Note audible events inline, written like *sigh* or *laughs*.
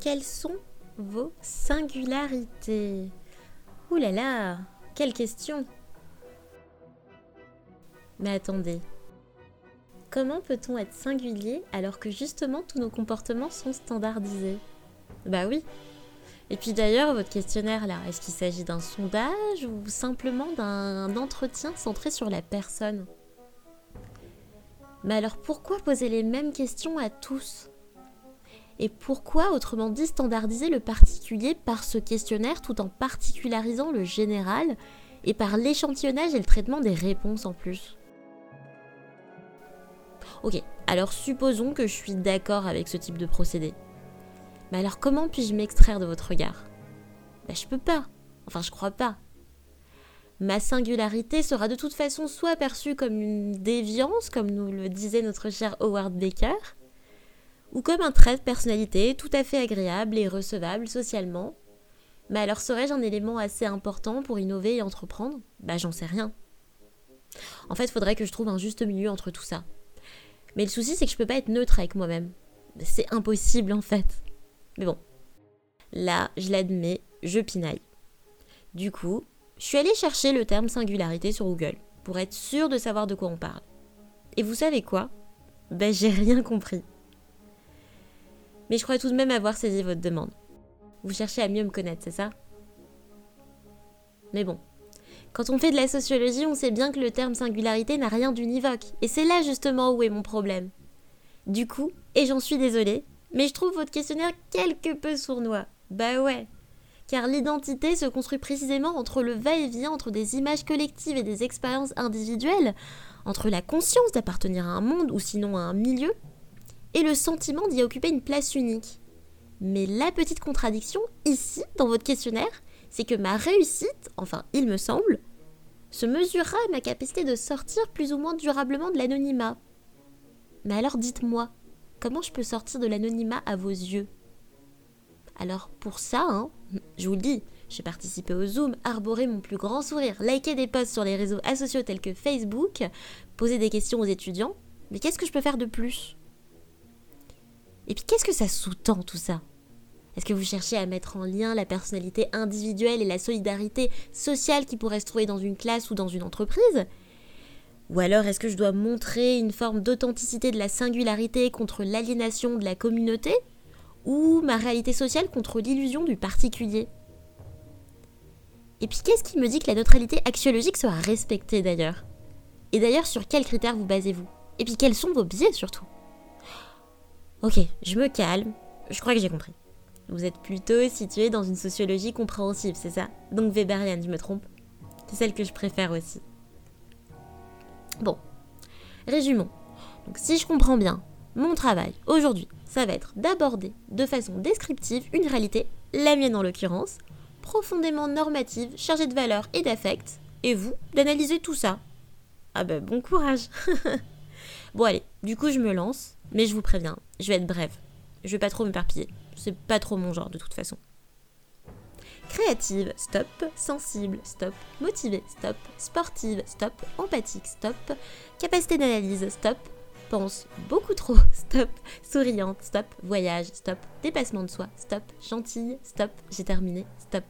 quelles sont vos singularités? Ouh là là, quelle question. Mais attendez, comment peut-on être singulier alors que justement tous nos comportements sont standardisés? Bah oui. Et puis d'ailleurs, votre questionnaire là, est-ce qu'il s'agit d'un sondage ou simplement d'un entretien centré sur la personne? Mais alors pourquoi poser les mêmes questions à tous? Et pourquoi, autrement dit, standardiser le particulier par ce questionnaire tout en particularisant le général et par l'échantillonnage et le traitement des réponses en plus? Ok, alors supposons que je suis d'accord avec ce type de procédé. Mais alors comment puis-je m'extraire de votre regard? Ben je peux pas. Enfin je crois pas. Ma singularité sera de toute façon soit perçue comme une déviance, comme nous le disait notre cher Howard Baker, ou comme un trait de personnalité tout à fait agréable et recevable socialement. Mais alors serais-je un élément assez important pour innover et entreprendre? Bah j'en sais rien. En fait, faudrait que je trouve un juste milieu entre tout ça. Mais le souci, c'est que je peux pas être neutre avec moi-même. C'est impossible en fait. Mais bon. Là, je l'admets, je pinaille. Du coup, je suis allée chercher le terme singularité sur Google pour être sûre de savoir de quoi on parle. Et vous savez quoi? Ben j'ai rien compris mais je crois tout de même avoir saisi votre demande. Vous cherchez à mieux me connaître, c'est ça? Mais bon, quand on fait de la sociologie, on sait bien que le terme singularité n'a rien d'univoque, et c'est là justement où est mon problème. Du coup, et j'en suis désolée, mais je trouve votre questionnaire quelque peu sournois. Bah ouais. Car l'identité se construit précisément entre le va-et-vient entre des images collectives et des expériences individuelles, entre la conscience d'appartenir à un monde ou sinon à un milieu, et le sentiment d'y occuper une place unique. Mais la petite contradiction, ici, dans votre questionnaire, c'est que ma réussite, enfin il me semble, se mesurera à ma capacité de sortir plus ou moins durablement de l'anonymat. Mais alors dites-moi, comment je peux sortir de l'anonymat à vos yeux? Alors pour ça, hein, je vous le dis, j'ai participé au Zoom, arboré mon plus grand sourire, liké des posts sur les réseaux asociaux tels que Facebook, posé des questions aux étudiants, mais qu'est-ce que je peux faire de plus? Et puis qu'est-ce que ça sous-tend tout ça? Est-ce que vous cherchez à mettre en lien la personnalité individuelle et la solidarité sociale qui pourrait se trouver dans une classe ou dans une entreprise? Ou alors est-ce que je dois montrer une forme d'authenticité de la singularité contre l'aliénation de la communauté? Ou ma réalité sociale contre l'illusion du particulier? Et puis qu'est-ce qui me dit que la neutralité axiologique sera respectée d'ailleurs? Et d'ailleurs sur quels critères vous basez-vous? Et puis quels sont vos biais surtout? Ok, je me calme. Je crois que j'ai compris. Vous êtes plutôt situé dans une sociologie compréhensive, c'est ça? Donc Weberienne, je me trompe? C'est celle que je préfère aussi. Bon, résumons. Donc si je comprends bien, mon travail aujourd'hui, ça va être d'aborder de façon descriptive une réalité, la mienne en l'occurrence, profondément normative, chargée de valeurs et d'affect, et vous, d'analyser tout ça. Ah ben bon courage *laughs* Bon allez, du coup je me lance, mais je vous préviens, je vais être brève. Je vais pas trop m'éparpiller. C'est pas trop mon genre de toute façon. Créative, stop. Sensible, stop. Motivée, stop. Sportive, stop. Empathique, stop. Capacité d'analyse, stop. Pense beaucoup trop, *laughs* stop. Souriante, stop. Voyage, stop. Dépassement de soi, stop. Gentille, stop. J'ai terminé, stop.